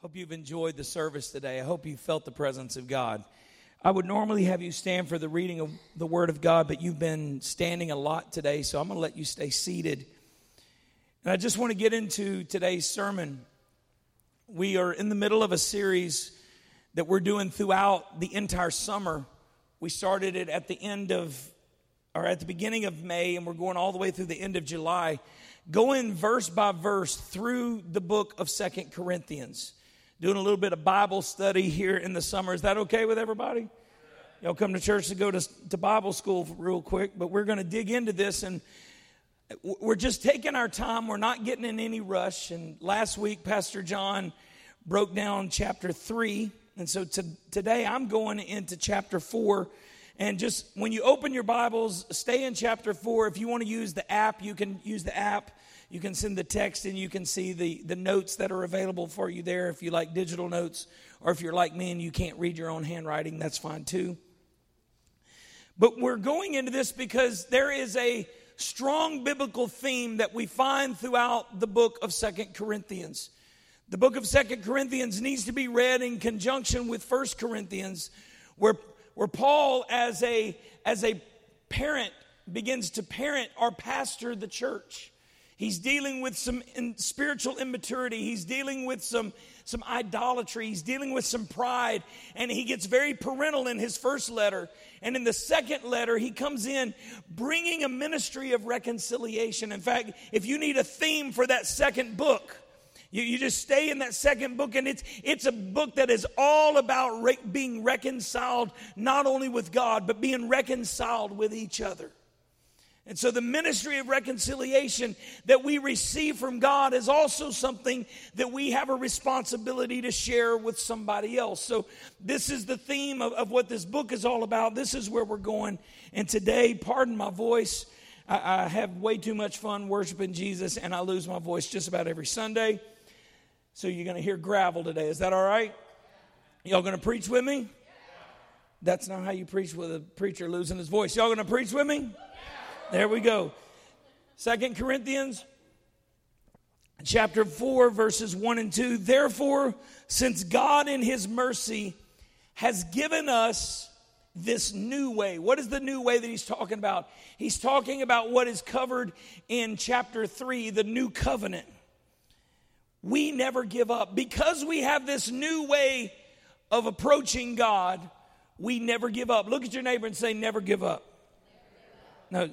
Hope you've enjoyed the service today. I hope you felt the presence of God. I would normally have you stand for the reading of the Word of God, but you've been standing a lot today, so I'm going to let you stay seated. And I just want to get into today's sermon. We are in the middle of a series that we're doing throughout the entire summer. We started it at the end of, or at the beginning of May, and we're going all the way through the end of July, going verse by verse through the book of Second Corinthians doing a little bit of Bible study here in the summer. Is that okay with everybody? Y'all come to church to go to, to Bible school real quick, but we're going to dig into this and we're just taking our time. We're not getting in any rush. And last week, Pastor John broke down chapter three. And so to, today I'm going into chapter four. And just when you open your Bibles, stay in chapter four. If you want to use the app, you can use the app. You can send the text and you can see the, the notes that are available for you there if you like digital notes, or if you're like me and you can't read your own handwriting, that's fine too. But we're going into this because there is a strong biblical theme that we find throughout the book of Second Corinthians. The book of Second Corinthians needs to be read in conjunction with First Corinthians, where, where Paul, as a, as a parent, begins to parent or pastor the church. He's dealing with some in spiritual immaturity. He's dealing with some, some idolatry. He's dealing with some pride. And he gets very parental in his first letter. And in the second letter, he comes in bringing a ministry of reconciliation. In fact, if you need a theme for that second book, you, you just stay in that second book, and it's, it's a book that is all about re- being reconciled, not only with God, but being reconciled with each other. And so the ministry of reconciliation that we receive from God is also something that we have a responsibility to share with somebody else. So this is the theme of, of what this book is all about. This is where we're going. And today, pardon my voice, I, I have way too much fun worshiping Jesus and I lose my voice just about every Sunday. So you're going to hear gravel today. Is that all right? Y'all going to preach with me? That's not how you preach with a preacher losing his voice. Y'all going to preach with me? There we go. Second Corinthians chapter 4 verses 1 and 2. Therefore, since God in his mercy has given us this new way. What is the new way that he's talking about? He's talking about what is covered in chapter 3, the new covenant. We never give up. Because we have this new way of approaching God, we never give up. Look at your neighbor and say, Never give up. Now,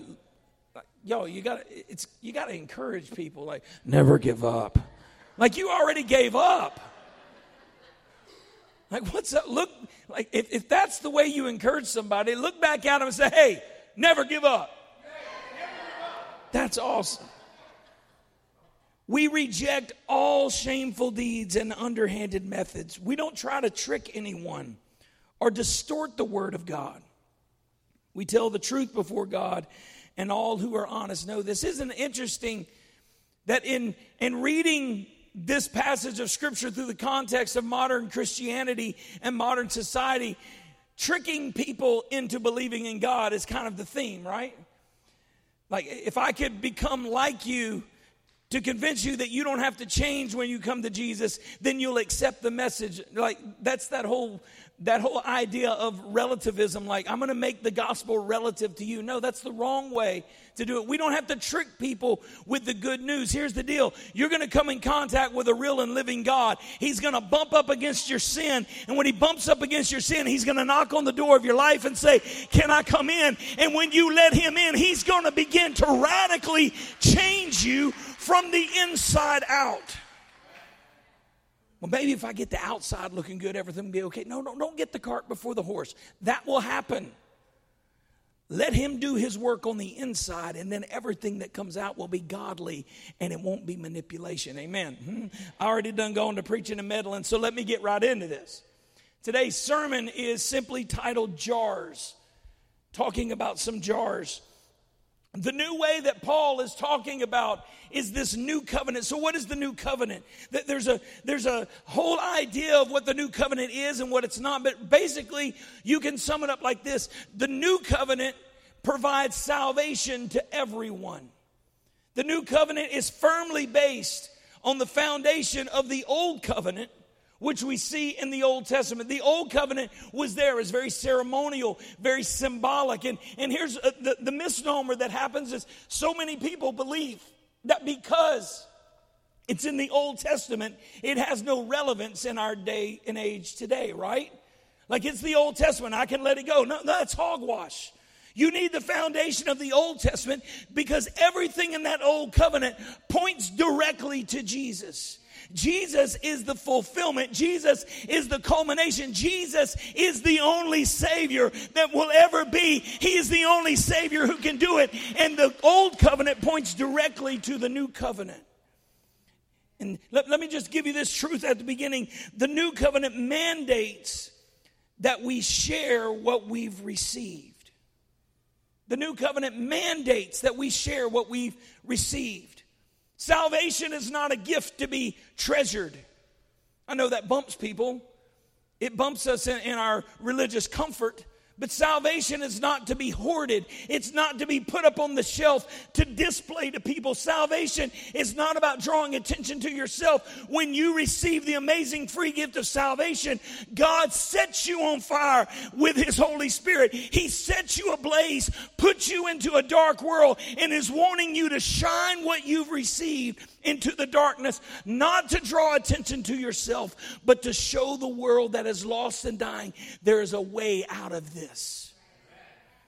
yo, you got it's you got to encourage people like never give up. Like you already gave up. Like what's up? Look, like if, if that's the way you encourage somebody, look back at them and say, "Hey, never give up." That's awesome. We reject all shameful deeds and underhanded methods. We don't try to trick anyone or distort the word of God. We tell the truth before God and all who are honest know this. Isn't interesting that in, in reading this passage of Scripture through the context of modern Christianity and modern society, tricking people into believing in God is kind of the theme, right? Like, if I could become like you, to convince you that you don't have to change when you come to Jesus, then you'll accept the message. Like that's that whole that whole idea of relativism like I'm going to make the gospel relative to you. No, that's the wrong way to do it. We don't have to trick people with the good news. Here's the deal. You're going to come in contact with a real and living God. He's going to bump up against your sin, and when he bumps up against your sin, he's going to knock on the door of your life and say, "Can I come in?" And when you let him in, he's going to begin to radically change you from the inside out. Well, maybe if I get the outside looking good, everything will be okay. No, no, don't get the cart before the horse. That will happen. Let him do his work on the inside, and then everything that comes out will be godly and it won't be manipulation. Amen. Hmm? I already done going to preaching and meddling, so let me get right into this. Today's sermon is simply titled Jars, talking about some jars. The new way that Paul is talking about is this new covenant. So what is the new covenant? There's a there's a whole idea of what the new covenant is and what it's not, but basically you can sum it up like this. The new covenant provides salvation to everyone. The new covenant is firmly based on the foundation of the old covenant which we see in the Old Testament. The Old Covenant was there, it's very ceremonial, very symbolic. And, and here's uh, the, the misnomer that happens is so many people believe that because it's in the Old Testament, it has no relevance in our day and age today, right? Like it's the Old Testament, I can let it go. No, that's hogwash. You need the foundation of the Old Testament because everything in that Old Covenant points directly to Jesus. Jesus is the fulfillment. Jesus is the culmination. Jesus is the only Savior that will ever be. He is the only Savior who can do it. And the Old Covenant points directly to the New Covenant. And let, let me just give you this truth at the beginning. The New Covenant mandates that we share what we've received. The New Covenant mandates that we share what we've received. Salvation is not a gift to be treasured. I know that bumps people. It bumps us in, in, our religious comfort. But salvation is not to be hoarded. It's not to be put up on the shelf to display to people. Salvation is not about drawing attention to yourself. When you receive the amazing free gift of salvation, God sets you on fire with His Holy Spirit. He sets you ablaze, puts you into a dark world, and is wanting you to shine what you've received into the darkness, not to draw attention to yourself, but to show the world that is lost and dying there is a way out of this.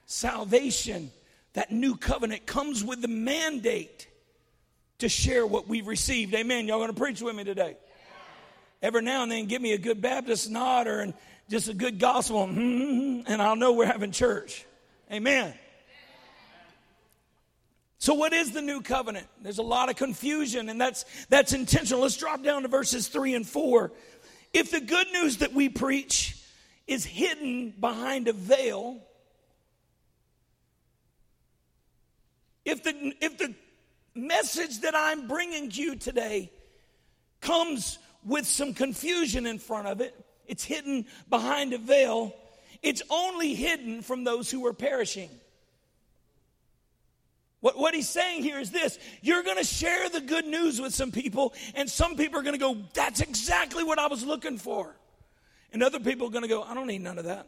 Salvation, that new covenant, comes with the mandate to share what we've received. Amen. Y'all to preach with me today? Every now and then, give me a good Baptist nod or just a good gospel, mm-hmm. and I'll know we're having church. Amen. So, what is the new covenant? There's a lot of confusion, and that's, that's intentional. Let's drop down to verses 3 and 4. If the good news that we preach is hidden behind a veil, if the, if the message that I'm bringing you today comes with some confusion in front of it, it's hidden behind a veil, it's only hidden from those who are perishing. What, what he's saying here is this you're going to share the good news with some people, and some people are going to go, That's exactly what I was looking for. And other people are going to go, I don't need none of that.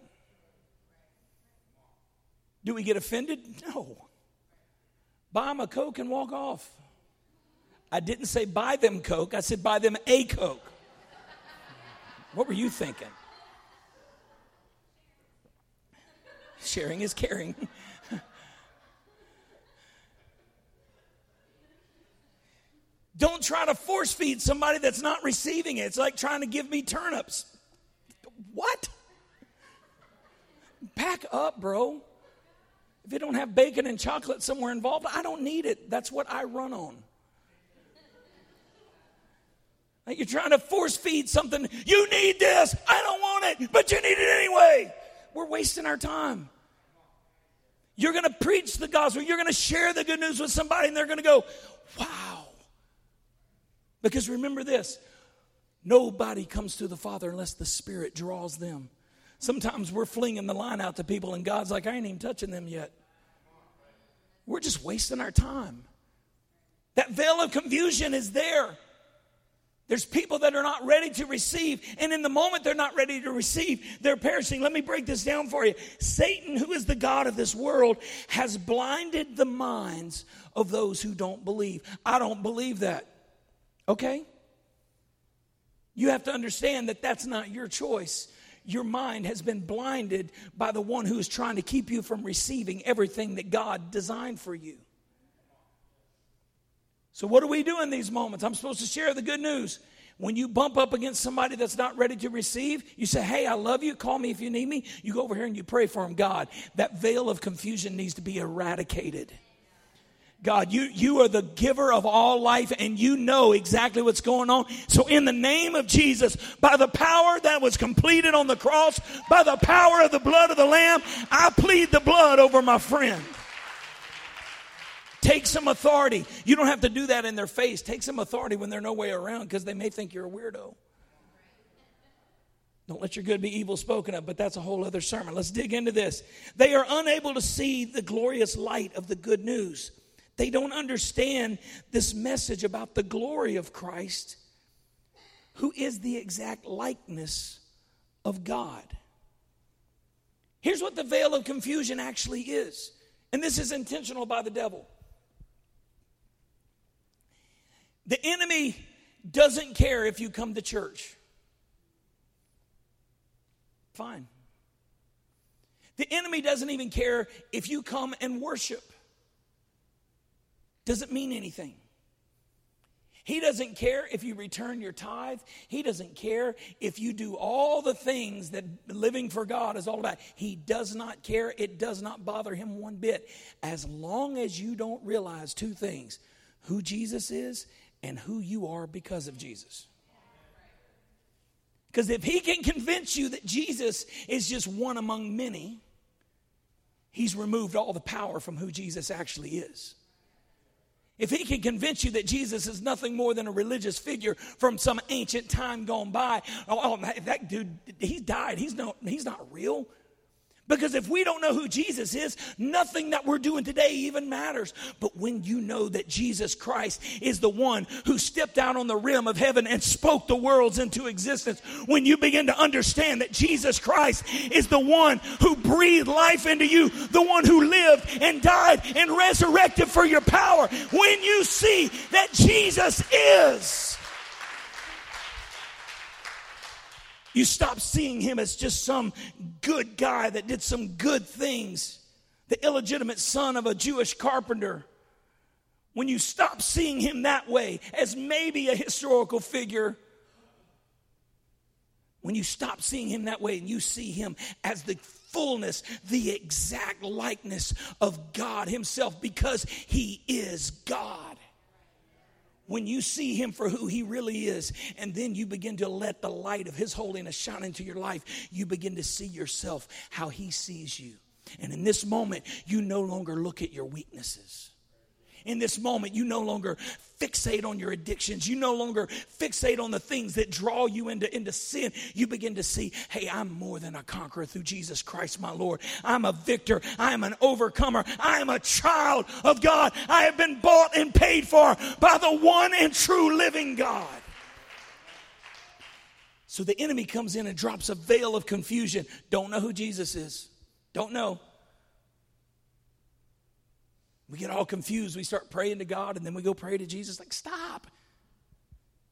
Do we get offended? No. Buy them a Coke and walk off. I didn't say buy them Coke, I said buy them a Coke. What were you thinking? Sharing is caring. Don't try to force feed somebody that's not receiving it. It's like trying to give me turnips. What? Pack up, bro. If you don't have bacon and chocolate somewhere involved, I don't need it. That's what I run on. Like you're trying to force feed something. You need this. I don't want it, but you need it anyway. We're wasting our time. You're going to preach the gospel. You're going to share the good news with somebody, and they're going to go, wow. Because remember this nobody comes to the Father unless the Spirit draws them. Sometimes we're flinging the line out to people, and God's like, I ain't even touching them yet. We're just wasting our time. That veil of confusion is there. There's people that are not ready to receive, and in the moment they're not ready to receive, they're perishing. Let me break this down for you. Satan, who is the God of this world, has blinded the minds of those who don't believe. I don't believe that. Okay? You have to understand that that's not your choice. Your mind has been blinded by the one who is trying to keep you from receiving everything that God designed for you. So, what do we do in these moments? I'm supposed to share the good news. When you bump up against somebody that's not ready to receive, you say, Hey, I love you. Call me if you need me. You go over here and you pray for them. God, that veil of confusion needs to be eradicated. God, you, you are the giver of all life and you know exactly what's going on. So in the name of Jesus, by the power that was completed on the cross, by the power of the blood of the Lamb, I plead the blood over my friend. Take some authority. You don't have to do that in their face. Take some authority when they're no way around because they may think you're a weirdo. Don't let your good be evil spoken of, but that's a whole other sermon. Let's dig into this. They are unable to see the glorious light of the good news. They don't understand this message about the glory of Christ who is the exact likeness of God. Here's what the veil of confusion actually is, and this is intentional by the devil. The enemy doesn't care if you come to church. Fine. The enemy doesn't even care if you come and worship. Doesn't mean anything. He doesn't care if you return your tithe. He doesn't care if you do all the things that living for God is all about. He does not care. It does not bother him one bit. As long as you don't realize two things who Jesus is and who you are because of Jesus. Because if he can convince you that Jesus is just one among many, he's removed all the power from who Jesus actually is. If he can convince you that Jesus is nothing more than a religious figure from some ancient time gone by, oh, oh that, dude, he died. He's, no, he's not real. Because if we don't know who Jesus is, nothing that we're doing today even matters. But when you know that Jesus Christ is the one who stepped out on the rim of heaven and spoke the worlds into existence, when you begin to understand that Jesus Christ is the one who breathed life into you, the one who lived and died and resurrected for your power, when you see that Jesus is You stop seeing him as just some good guy that did some good things, the illegitimate son of a Jewish carpenter. When you stop seeing him that way, as maybe a historical figure, when you stop seeing him that way and you see him as the fullness, the exact likeness of God Himself, because He is God when you see him for who he really is, and then you begin to let the light of his holiness shine into your life, you begin to see yourself how he sees you. And in this moment, you no longer look at your weaknesses in this moment, you no longer fixate on your addictions. You no longer fixate on the things that draw you into, into sin. You begin to see, hey, I'm more than a conqueror through Jesus Christ, my Lord. I'm a victor. I am an overcomer. I am a child of God. I have been bought and paid for by the one and true living God. So the enemy comes in and drops a veil of confusion. Don't know who Jesus is. Don't know. We get all confused. We start praying to God and then we go pray to Jesus. Like, stop.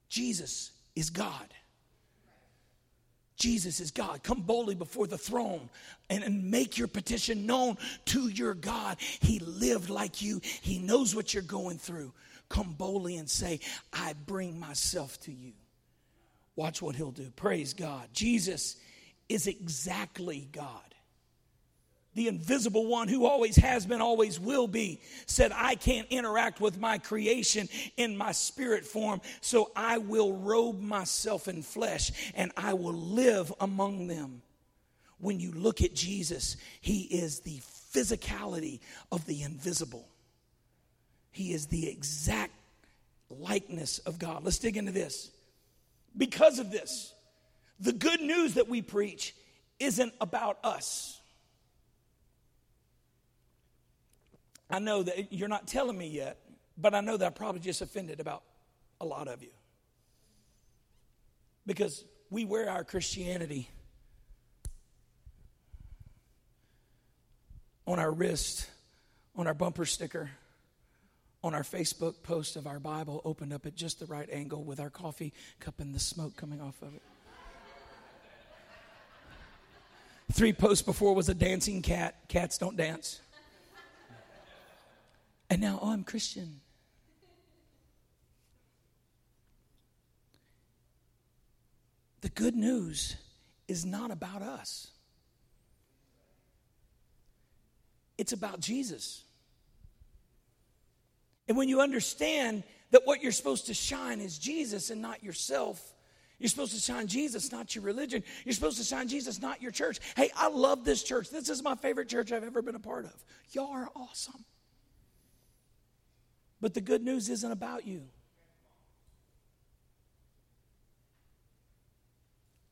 Jesus is God. Jesus is God. Come boldly before the throne and, and, make your petition known to your God. He lived like you, He knows what you're going through. Come boldly and say, I bring myself to you. Watch what He'll do. Praise God. Jesus is exactly God the invisible one who always has been, always will be, said, I can't interact with my creation in my spirit form, so I will robe myself in flesh and I will live among them. When you look at Jesus, he is the physicality of the invisible, he is the exact likeness of God. Let's dig into this. Because of this, the good news that we preach isn't about us. I know that you're not telling me yet, but I know that I probably just offended about a lot of you. Because we wear our Christianity on our wrist, on our bumper sticker, on our Facebook post of our Bible opened up at just the right angle with our coffee cup and the smoke coming off of it. Three posts before was a dancing cat. Cats don't dance. And now, oh, I'm Christian. The good news is not about us, it's about Jesus. And when you understand that what you're supposed to shine is Jesus and not yourself, you're supposed to shine Jesus, not your religion. You're supposed to shine Jesus, not your church. Hey, I love this church. This is my favorite church I've ever been a part of. Y'all are awesome. But the good news isn't about you.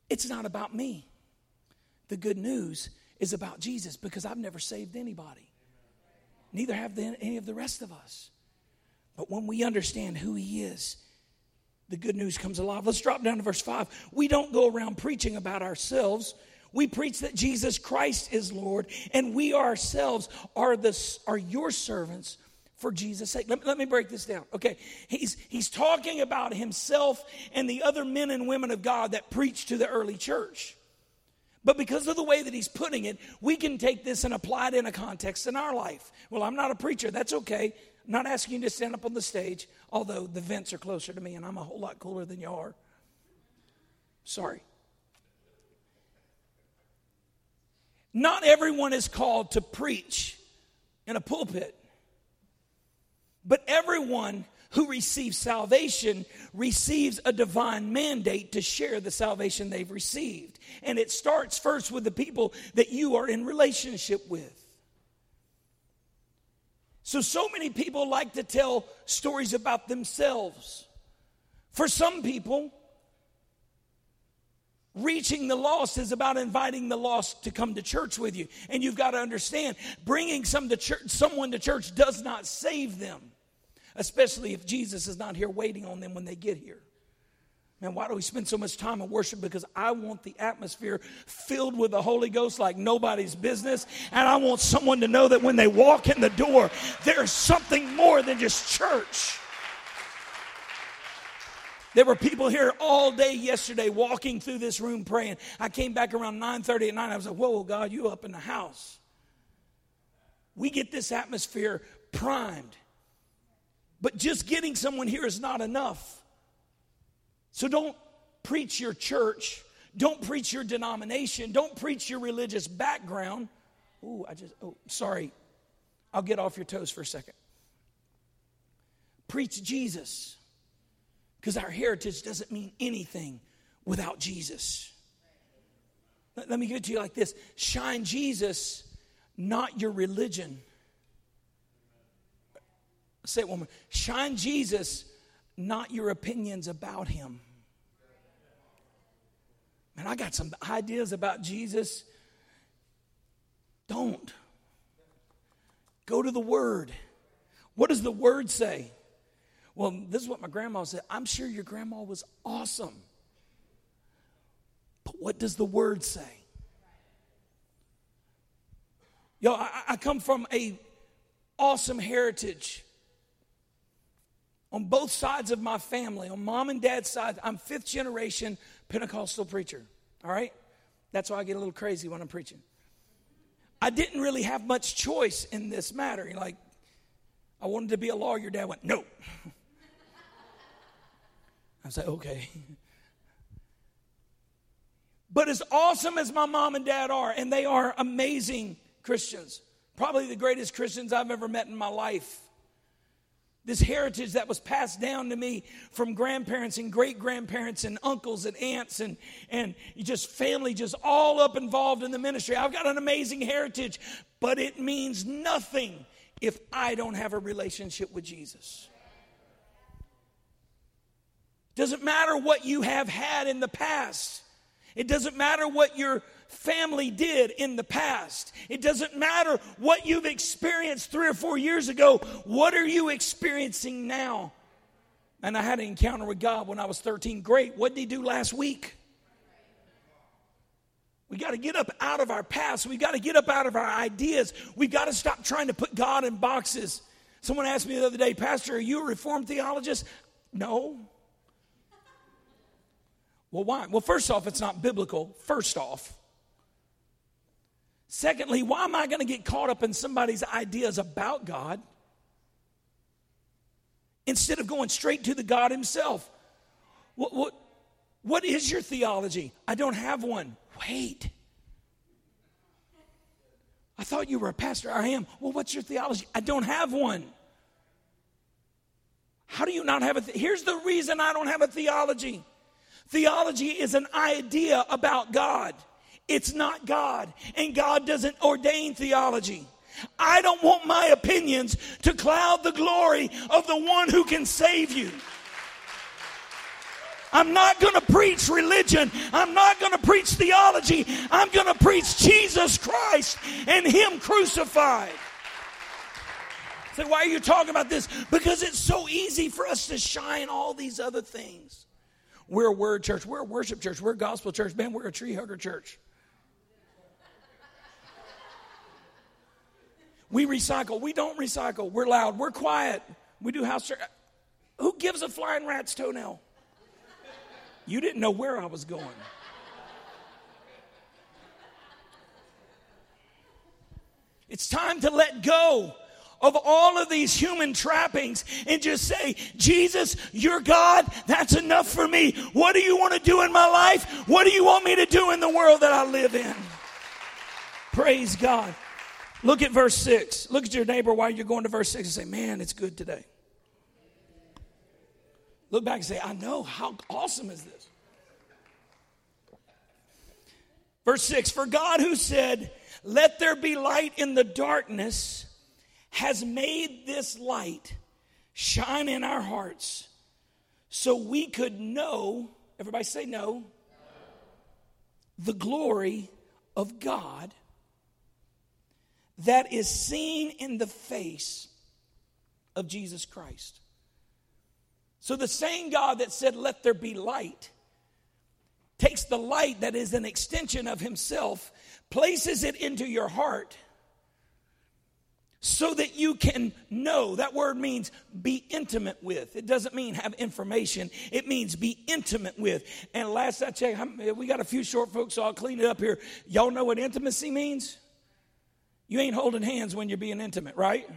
It's not about me. The good news is about Jesus because I've never saved anybody. Neither have any of the rest of us. But when we understand who He is, the good news comes alive. Let's drop down to verse 5. We don't go around preaching about ourselves. We preach that Jesus Christ is Lord, and we ourselves are, the, are your servants for Jesus' sake. Let, let me break this down. Okay, he's, he's talking about himself and the other men and women of God that preached to the early church. But because of the way that he's putting it, we can take this and apply it in a context in our life. Well, I'm not a preacher. That's okay. I'm not asking you to stand up on the stage, although the vents are closer to me and I'm a whole lot cooler than you are. Sorry. Not everyone is called to preach in a pulpit, but everyone who receives salvation receives a divine mandate to share the salvation they've received. And it starts first with the people that you are in relationship with. So, so many people like to tell stories about themselves. For some people, reaching the lost is about inviting the lost to come to church with you. And you've got to understand, bringing some to church, someone to church does not save them, especially if Jesus is not here waiting on them when they get here. Man, why do we spend so much time in worship? Because I want the atmosphere filled with the Holy Ghost like nobody's business. And I want someone to know that when they walk in the door, there's something more than just church. There were people here all day yesterday walking through this room praying. I came back around 9:30 at night. I was like, whoa, God, you up in the house. We get this atmosphere primed. But just getting someone here is not enough. So don't preach your church. Don't preach your denomination. Don't preach your religious background. Ooh, I just, oh, sorry. I'll get off your toes for a second. Preach Jesus. Because our heritage doesn't mean anything without Jesus. Let, me give it to you like this shine Jesus, not your religion. Say it one more. Shine Jesus, not your opinions about him. Man, I got some ideas about Jesus. Don't. Go to the Word. What does the Word say? Well, this is what my grandma said. I'm sure your grandma was awesome. But what does the Word say? Yo, I, I come from a awesome heritage on both sides of my family, on mom and dad's side, I'm fifth generation Pentecostal preacher. All right? That's why I get a little crazy when I'm preaching. I didn't really have much choice in this matter. Like, I wanted to be a lawyer. Dad went, no. I said, okay. But as awesome as my mom and dad are, and they are amazing Christians, probably the greatest Christians I've ever met in my life this heritage that was passed down to me from grandparents and great grandparents and uncles and aunts and, and just family just all up involved in the ministry. I've got an amazing heritage, but it means nothing if I don't have a relationship with Jesus. Doesn't matter what you have had in the past. It doesn't matter what your family did in the past. It doesn't matter what you've experienced three or four years ago. What are you experiencing now? And I had an encounter with God when I was 13. Great. What did He do last week? We got to get up out of our past. We got to get up out of our ideas. We got to stop trying to put God in boxes. Someone asked me the other day, Pastor, are you a Reformed theologist? No. Well, why? Well, first off, it's not biblical. First off, Secondly, why am I going to get caught up in somebody's ideas about God instead of going straight to the God Himself? What, what, what is your theology? I don't have one. Wait. I thought you were a pastor. I am. Well, what's your theology? I don't have one. How do you not have a? Th- Here's the reason I don't have a theology. Theology is an idea about God. It's not God, and God doesn't ordain theology. I don't want my opinions to cloud the glory of the one who can save you. I'm not going to preach religion. I'm not going to preach theology. I'm going to preach Jesus Christ and Him crucified. Say, why are you talking about this? Because it's so easy for us to shine all these other things. We're a word church. We're a worship church. We're a gospel church. Man, we're a tree hugger church. We recycle. We don't recycle. We're loud. We're quiet. We do house. Who gives a flying rat's toenail? You didn't know where I was going. It's time to let go of all of these human trappings and just say, Jesus, you're God. That's enough for me. What do you want to do in my life? What do you want me to do in the world that I live in? Praise God. Look at verse 6. Look at your neighbor while you're going to verse 6 and say, Man, it's good today. Look back and say, I know. How awesome is this? Verse 6 For God who said, Let there be light in the darkness, has made this light shine in our hearts so we could know, everybody say no, the glory of God that is seen in the face of Jesus Christ. So the same God that said, Let there be light, takes the light that is an extension of Himself, places it into your heart so that you can know. That word means be intimate with. It doesn't mean have information, it means be intimate with. And last I checked, we got a few short folks, so I'll clean it up here. Y'all know what intimacy means? You ain't holding hands when you're being intimate, right?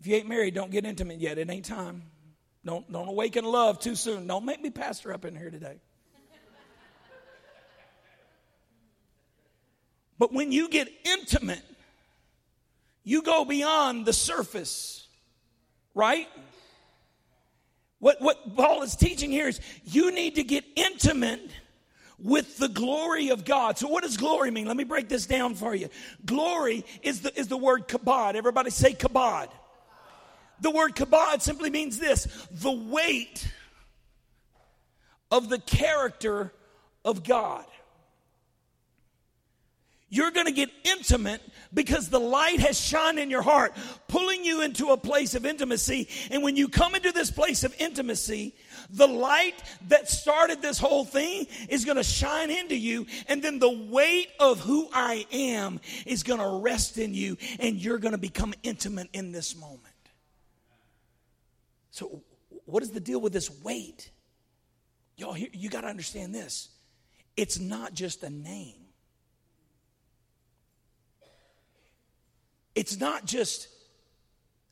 If you ain't married, don't get intimate yet. It ain't time. Don't, don't awaken love too soon. Don't make me pastor up in here today. But when you get intimate, you go beyond the surface, right? What, what Paul is teaching here is you need to get intimate with the glory of God. So, what does glory mean? Let me break this down for you. Glory is the, is the word kabod. Everybody say kabod. The word kabod simply means this the weight of the character of God. You're going to get intimate because the light has shone in your heart, pulling you into a place of intimacy. And when you come into this place of intimacy, the light that started this whole thing is going to shine into you. And then the weight of who I am is going to rest in you. And you're going to become intimate in this moment. So, what is the deal with this weight? Y'all, you got to understand this. It's not just a name. It's not just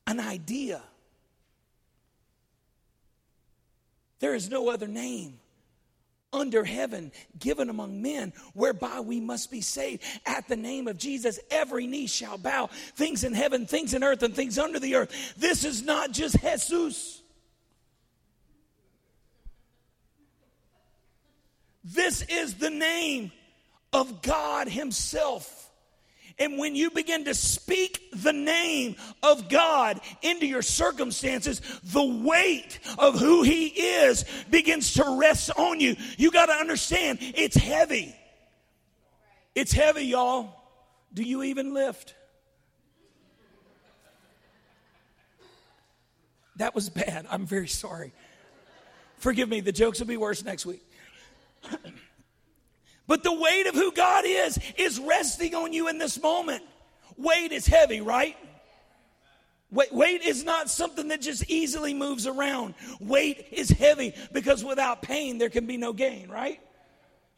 an idea. There is no other name under heaven given among men whereby we must be saved. At the name of Jesus, every knee shall bow. Things in heaven, things in earth, and things under the earth. This is not just Jesus. This is the name of God Himself. And when you begin to speak the name of God into your circumstances, the weight of who He is begins to rest on you. You got to understand, it's heavy. It's heavy, y'all. Do you even lift? That was bad. I'm very sorry. Forgive me, the jokes will be worse next week. But the weight of who God is is resting on you in this moment. Weight is heavy, right? Weight, is not something that just easily moves around. Weight is heavy because without pain, there can be no gain, right?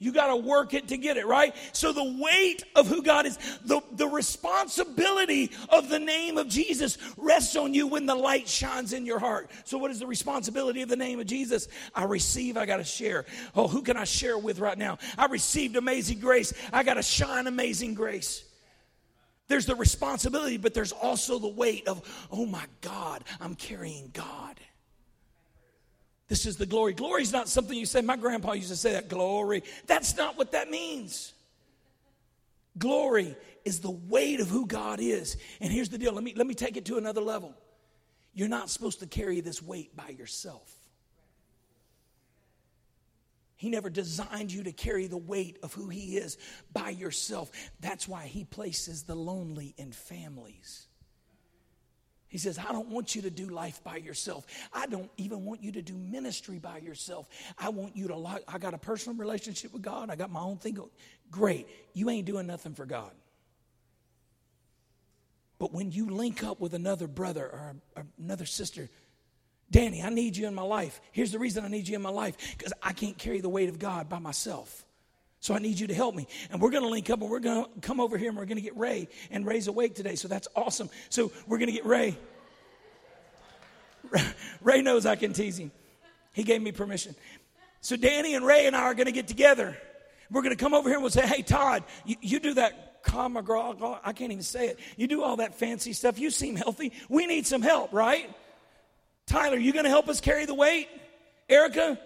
You got to work it to get it, right? So the weight of who God is, the, the responsibility of the name of Jesus rests on you when the light shines in your heart. So what is the responsibility of the name of Jesus? I receive, I got to share. Oh, who can I share with right now? I received amazing grace. I got to shine amazing grace. There's the responsibility, but there's also the weight of, oh my God, I'm carrying God. This is the glory. Glory is not something you say. My grandpa used to say that glory. That's not what that means. Glory is the weight of who God is. And here's the deal. Let me let me take it to another level. You're not supposed to carry this weight by yourself. He never designed you to carry the weight of who he is by yourself. That's why he places the lonely in families. He says, I don't want you to do life by yourself. I don't even want you to do ministry by yourself. I want you to, I got a personal relationship with God. I got my own thing. Great. You ain't doing nothing for God. But when you link up with another brother or, or another sister, Danny, I need you in my life. Here's the reason I need you in my life because I can't carry the weight of God by myself. So I need you to help me. And we're going to link up and we're going to come over here and we're going to get Ray and Ray's awake today. So that's awesome. So we're going to get Ray. Ray knows I can tease him. He gave me permission. So Danny and Ray and I are going to get together. We're going to come over here and we'll say, hey, Todd, you, you do that girl. I can't even say it. You do all that fancy stuff. You seem healthy. We need some help, right? Tyler, you going to help us carry the weight? Erica,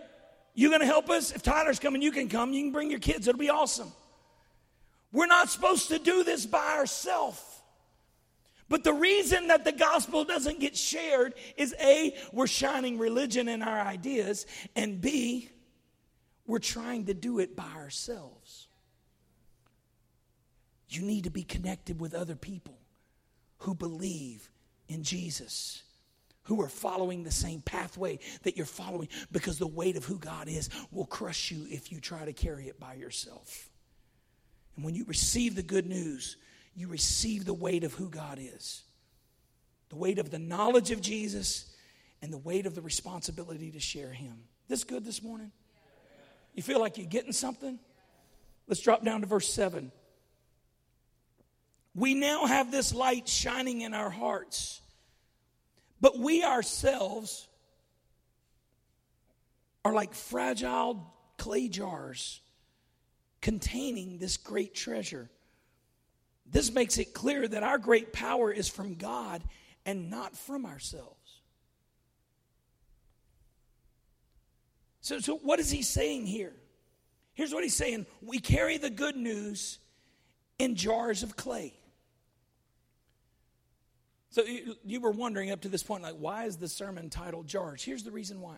you going to help us? If Tyler's coming, you can come. You can bring your kids. It'll be awesome. We're not supposed to do this by ourselves. But the reason that the gospel doesn't get shared is A, we're shining religion in our ideas, and B, we're trying to do it by ourselves. You need to be connected with other people who believe in Jesus who are following the same pathway that you're following because the weight of who God is will crush you if you try to carry it by yourself. And when you receive the good news, you receive the weight of who God is the weight of the knowledge of Jesus and the weight of the responsibility to share Him. This good this morning? You feel like you're getting something? Let's drop down to verse 7. We now have this light shining in our hearts but we ourselves are like fragile clay jars containing this great treasure. This makes it clear that our great power is from God and not from ourselves. So, so what is he saying here? Here's what he's saying We carry the good news in jars of clay. So you, you were wondering up to this point, like, why is the sermon titled Jars? Here's the reason why.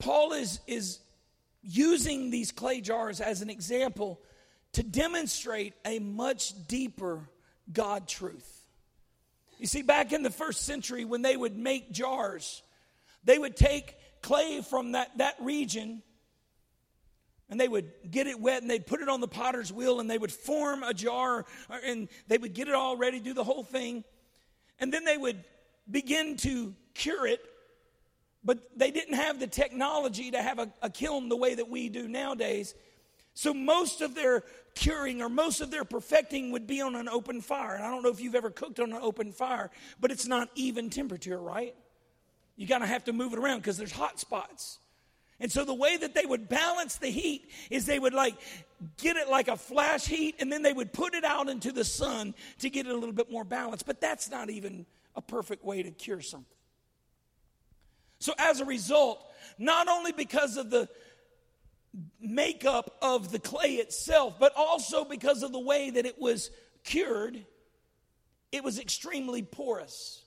Paul is, is using these clay jars as an example to demonstrate a much deeper God truth. You see, back in the first century, when they would make jars, they would take clay from that, that region and they would get it wet and they'd put it on the potter's wheel and they would form a jar uh, and they would get it all ready, do the whole thing. And then they would begin to cure it. But they didn't have the technology to have a, a kiln the way that we do nowadays. So most of their curing or most of their perfecting would be on an open fire. And I don't know if you've ever cooked on an open fire, but it's not even temperature, right? You gotta have to move it around because there's hot spots. And so the way that they would balance the heat is they would like get it like a flash heat and then they would put it out into the sun to get it a little bit more balanced. But that's not even a perfect way to cure something. So as a result, not only because of the makeup of the clay itself, but also because of the way that it was cured, it was extremely porous.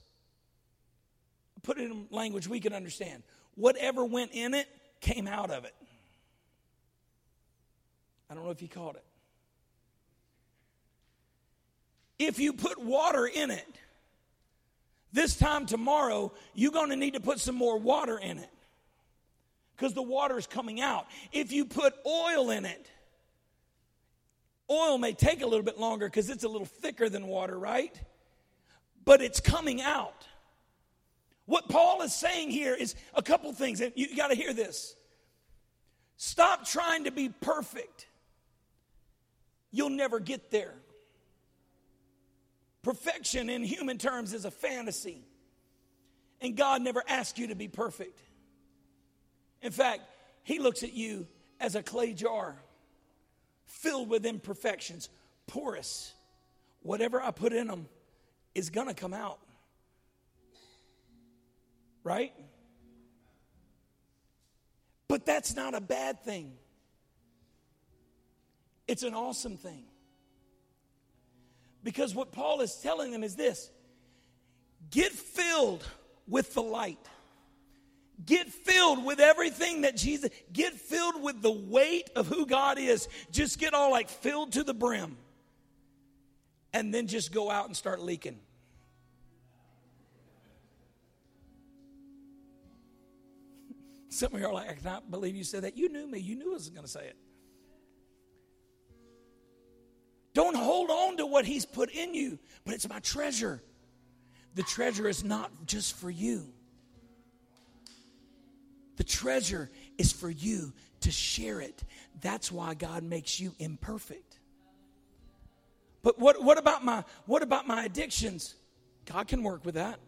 Put it in language we can understand. Whatever went in it came out of it. I don't know if you caught it. If you put water in it, this time tomorrow, you're going to need to put some more water in it because the water is coming out. If you put oil in it, oil may take a little bit longer because it's a little thicker than water, right? But it's coming out. What Paul is saying here is a couple things, and you got to hear this. Stop trying to be perfect. You'll never get there. Perfection in human terms is a fantasy. And God never asked you to be perfect. In fact, He looks at you as a clay jar filled with imperfections, porous. Whatever I put in them is going to come out. Right? But that's not a bad thing, it's an awesome thing. Because what Paul is telling them is this get filled with the light. Get filled with everything that Jesus, get filled with the weight of who God is. Just get all like filled to the brim. and then just go out and start leaking. Some of you are like, I cannot believe you said that. You knew me. You knew I was going to say it. Don't hold on to what He's put in you, but it's my treasure. The treasure is not just for you, the treasure is for you to share it. That's why God makes you imperfect. But what, what about my what about my addictions? God can work with that.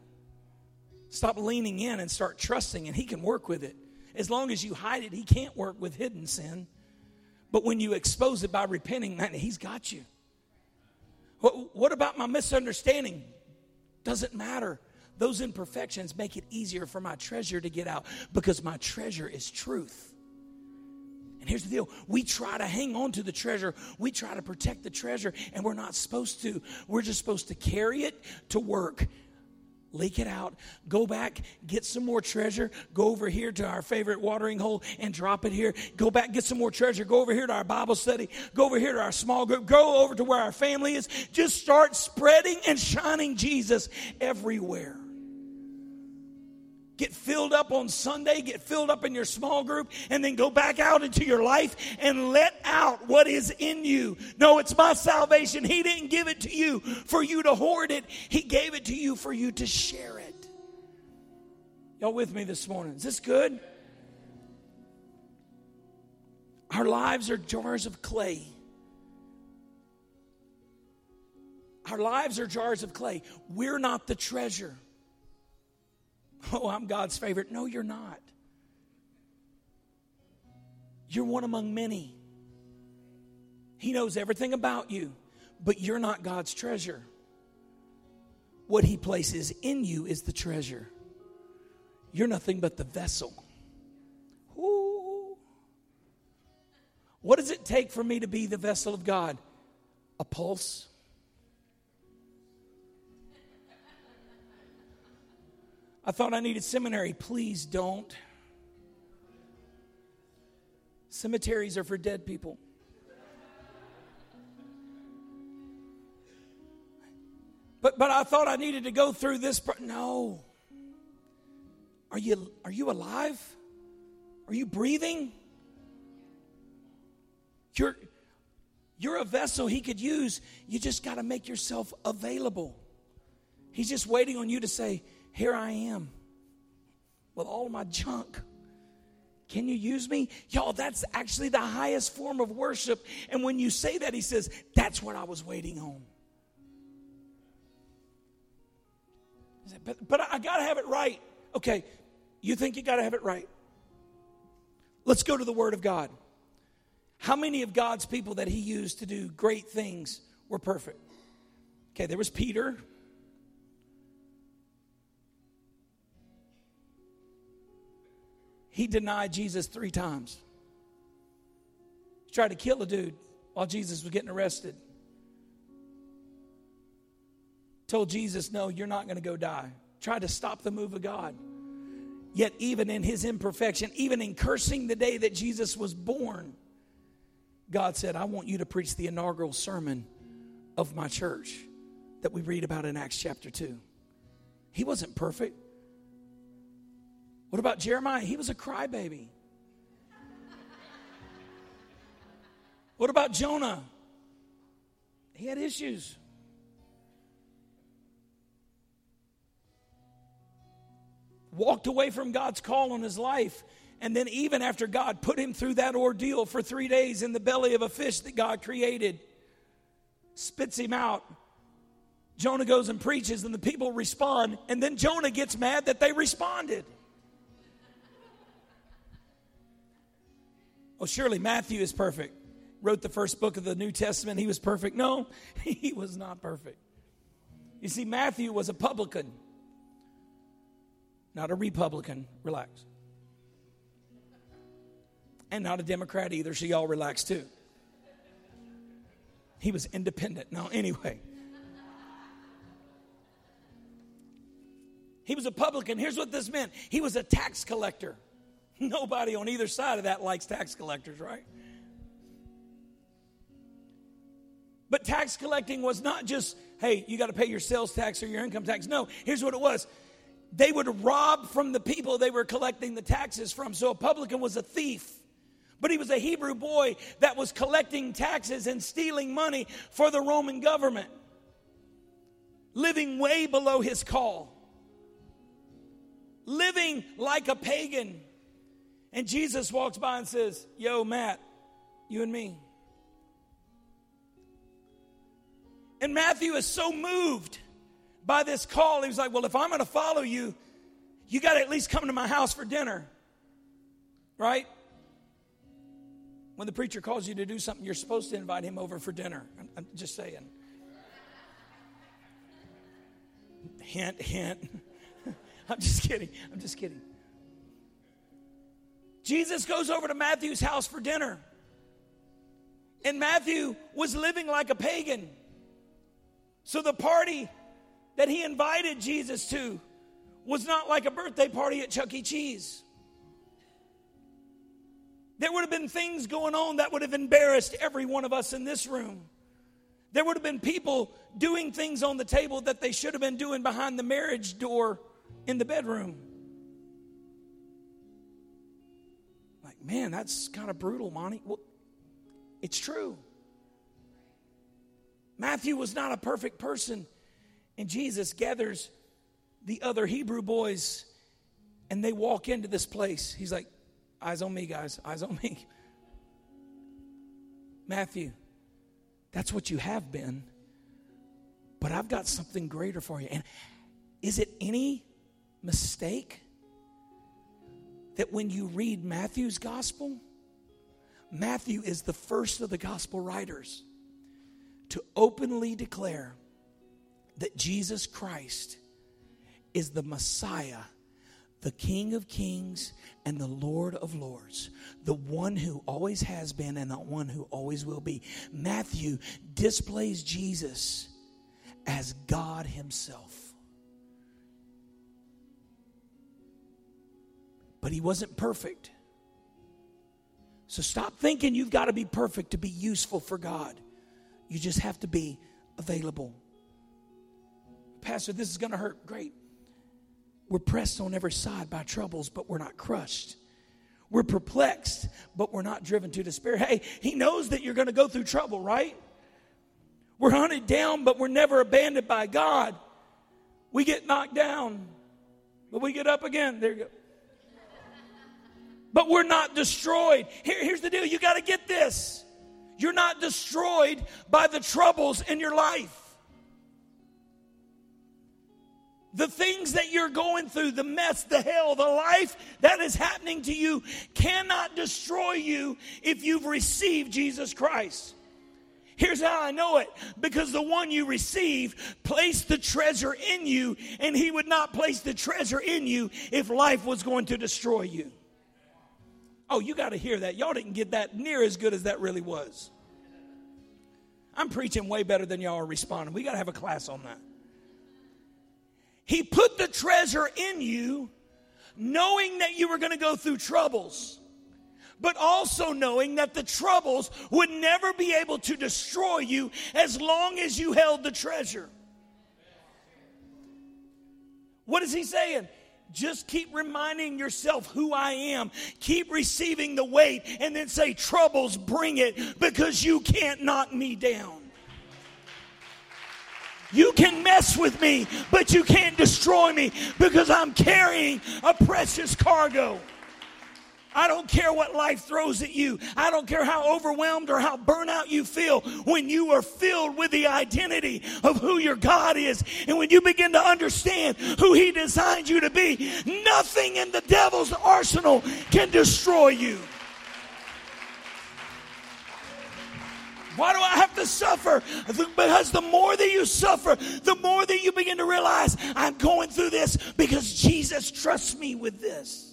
Stop leaning in and start trusting, and He can work with it. As long as you hide it, He can't work with hidden sin. But when you expose it by repenting, man, He's got you. What, what about my misunderstanding? Doesn't matter. Those imperfections make it easier for my treasure to get out because my treasure is truth. And here's the deal we try to hang on to the treasure, we try to protect the treasure, and we're not supposed to. We're just supposed to carry it to work leak it out, go back, get some more treasure, go over here to our favorite watering hole and drop it here, go back, get some more treasure, go over here to our Bible study, go over here to our small group, go over to where our family is. Just start spreading and shining Jesus everywhere. Get filled up on Sunday, get filled up in your small group, and then go back out into your life and let out what is in you. No, it's my salvation. He didn't give it to you for you to hoard it, He gave it to you for you to share it. Y'all with me this morning? Is this good? Our lives are jars of clay. Our lives are jars of clay. We're not the treasure. Oh, I'm God's favorite. No, you're not. You're one among many. He knows everything about you, but you're not God's treasure. What He places in you is the treasure. You're nothing but the vessel. Ooh. What does it take for me to be the vessel of God? A pulse, I thought I needed seminary. Please don't. Cemeteries are for dead people. But but I thought I needed to go through this. Pro- no. Are you are you alive? Are you breathing? You're you're a vessel he could use. You just got to make yourself available. He's just waiting on you to say, here I am with all my junk. Can you use me? Y'all, that's actually the highest form of worship. And when you say that, he says, That's what I was waiting on. But, but I got to have it right. Okay, you think you got to have it right. Let's go to the Word of God. How many of God's people that he used to do great things were perfect? Okay, there was Peter, he denied Jesus three times. He tried to kill a dude while Jesus was getting arrested. Told Jesus, No, you're not going to go die. Tried to stop the move of God. Yet, even in his imperfection, even in cursing the day that Jesus was born, God said, I want you to preach the inaugural sermon of my church that we read about in Acts chapter 2. He wasn't perfect. What about Jeremiah? He was a crybaby. What about Jonah? He had issues. Walked away from God's call on his life. And then, even after God put him through that ordeal for three days in the belly of a fish that God created, spits him out. Jonah goes and preaches, and the people respond. And then Jonah gets mad that they responded. Oh, surely Matthew is perfect. Wrote the first book of the New Testament. He was perfect. No, he was not perfect. You see, Matthew was a publican, not a Republican. Relax. And not a Democrat either, so y'all relax too. He was independent. Now, anyway. He was a publican. Here's what this meant he was a tax collector. Nobody on either side of that likes tax collectors, right? But tax collecting was not just, hey, you got to pay your sales tax or your income tax. No, here's what it was they would rob from the people they were collecting the taxes from. So a publican was a thief. But he was a Hebrew boy that was collecting taxes and stealing money for the Roman government, living way below his call, living like a pagan. And Jesus walks by and says, Yo, Matt, you and me. And Matthew is so moved by this call. He was like, Well, if I'm going to follow you, you got to at least come to my house for dinner. Right? When the preacher calls you to do something, you're supposed to invite him over for dinner. I'm, just saying. Hint, hint. I'm just kidding. I'm just kidding. Jesus goes over to Matthew's house for dinner. And Matthew was living like a pagan. So the party that he invited Jesus to was not like a birthday party at Chuck E. Cheese. There would have been things going on that would have embarrassed every one of us in this room. There would have been people doing things on the table that they should have been doing behind the marriage door in the bedroom. Like, man, that's kind of brutal, Monty. Well, it's true. Matthew was not a perfect person. And Jesus gathers the other Hebrew boys and they walk into this place. He's like, Eyes on me, guys, eyes on me. Matthew, that's what you have been. But I've got something greater for you. And is it any mistake that when you read Matthew's gospel, Matthew is the first of the gospel writers to openly declare that Jesus Christ is the Messiah, the King of kings and the Lord of lords, the one who always has been and the one who always will be. Matthew displays Jesus as God Himself. But He wasn't perfect. So stop thinking you've got to be perfect to be useful for God. You just have to be available. Pastor, this is going to hurt. Great. We're pressed on every side by troubles, but we're not crushed. We're perplexed, but we're not driven to despair. Hey, He knows that you're going to go through trouble, right? We're hunted down, but we're never abandoned by God. We get knocked down, but we get up again. There you go. But we're not destroyed. Here, here's the deal you got to get this. You're not destroyed by the troubles in your life. The things that you're going through, the mess, the hell, the life that is happening to you cannot destroy you if you've received Jesus Christ. Here's how I know it because the one you receive placed the treasure in you, and he would not place the treasure in you if life was going to destroy you. Oh, you got to hear that. Y'all didn't get that near as good as that really was. I'm preaching way better than y'all are responding. We got to have a class on that. He put the treasure in you, knowing that you were going to go through troubles, but also knowing that the troubles would never be able to destroy you as long as you held the treasure. What is he saying? Just keep reminding yourself who I am. Keep receiving the weight and then say, Troubles, bring it because you can't knock me down. You can mess with me, but you can't destroy me because I'm carrying a precious cargo. I don't care what life throws at you. I don't care how overwhelmed or how burnout you feel when you are filled with the identity of who your God is. And when you begin to understand who He designed you to be, nothing in the devil's arsenal can destroy you. Why do I have to suffer? Because the more that you suffer, the more that you begin to realize I'm going through this because Jesus trusts me with this.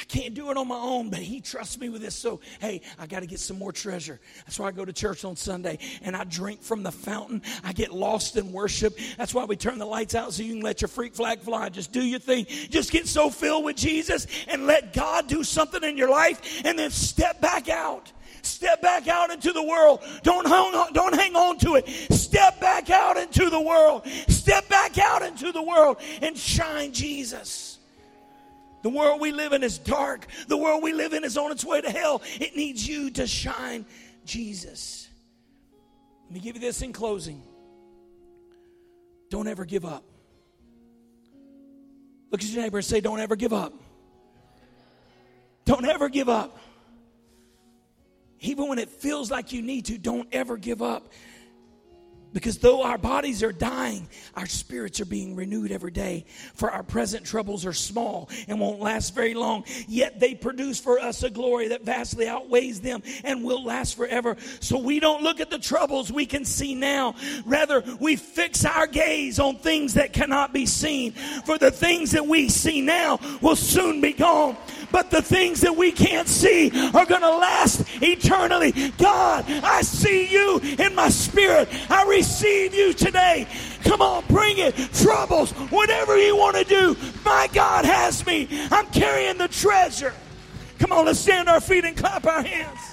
I can't do it on my own, but he trusts me with this. So, hey, I got to get some more treasure. That's why I go to church on Sunday and I drink from the fountain. I get lost in worship. That's why we turn the lights out so you can let your freak flag fly. Just do your thing. Just get so filled with Jesus and let God do something in your life and then step back out. Step back out into the world. Don't hang on, don't hang on to it. Step back out into the world. Step back out into the world and shine Jesus. The world we live in is dark. The world we live in is on its way to hell. It needs you to shine Jesus. Let me give you this in closing. Don't ever give up. Look at your neighbor and say, Don't ever give up. Don't ever give up. Even when it feels like you need to, don't ever give up. Because though our bodies are dying, our spirits are being renewed every day. For our present troubles are small and won't last very long, yet they produce for us a glory that vastly outweighs them and will last forever. So we don't look at the troubles we can see now. Rather, we fix our gaze on things that cannot be seen. For the things that we see now will soon be gone. But the things that we can't see are going to last eternally. God, I see you in my spirit. I receive you today. Come on, bring it. Troubles, whatever you want to do. My God has me. I'm carrying the treasure. Come on, let's stand our feet and clap our hands.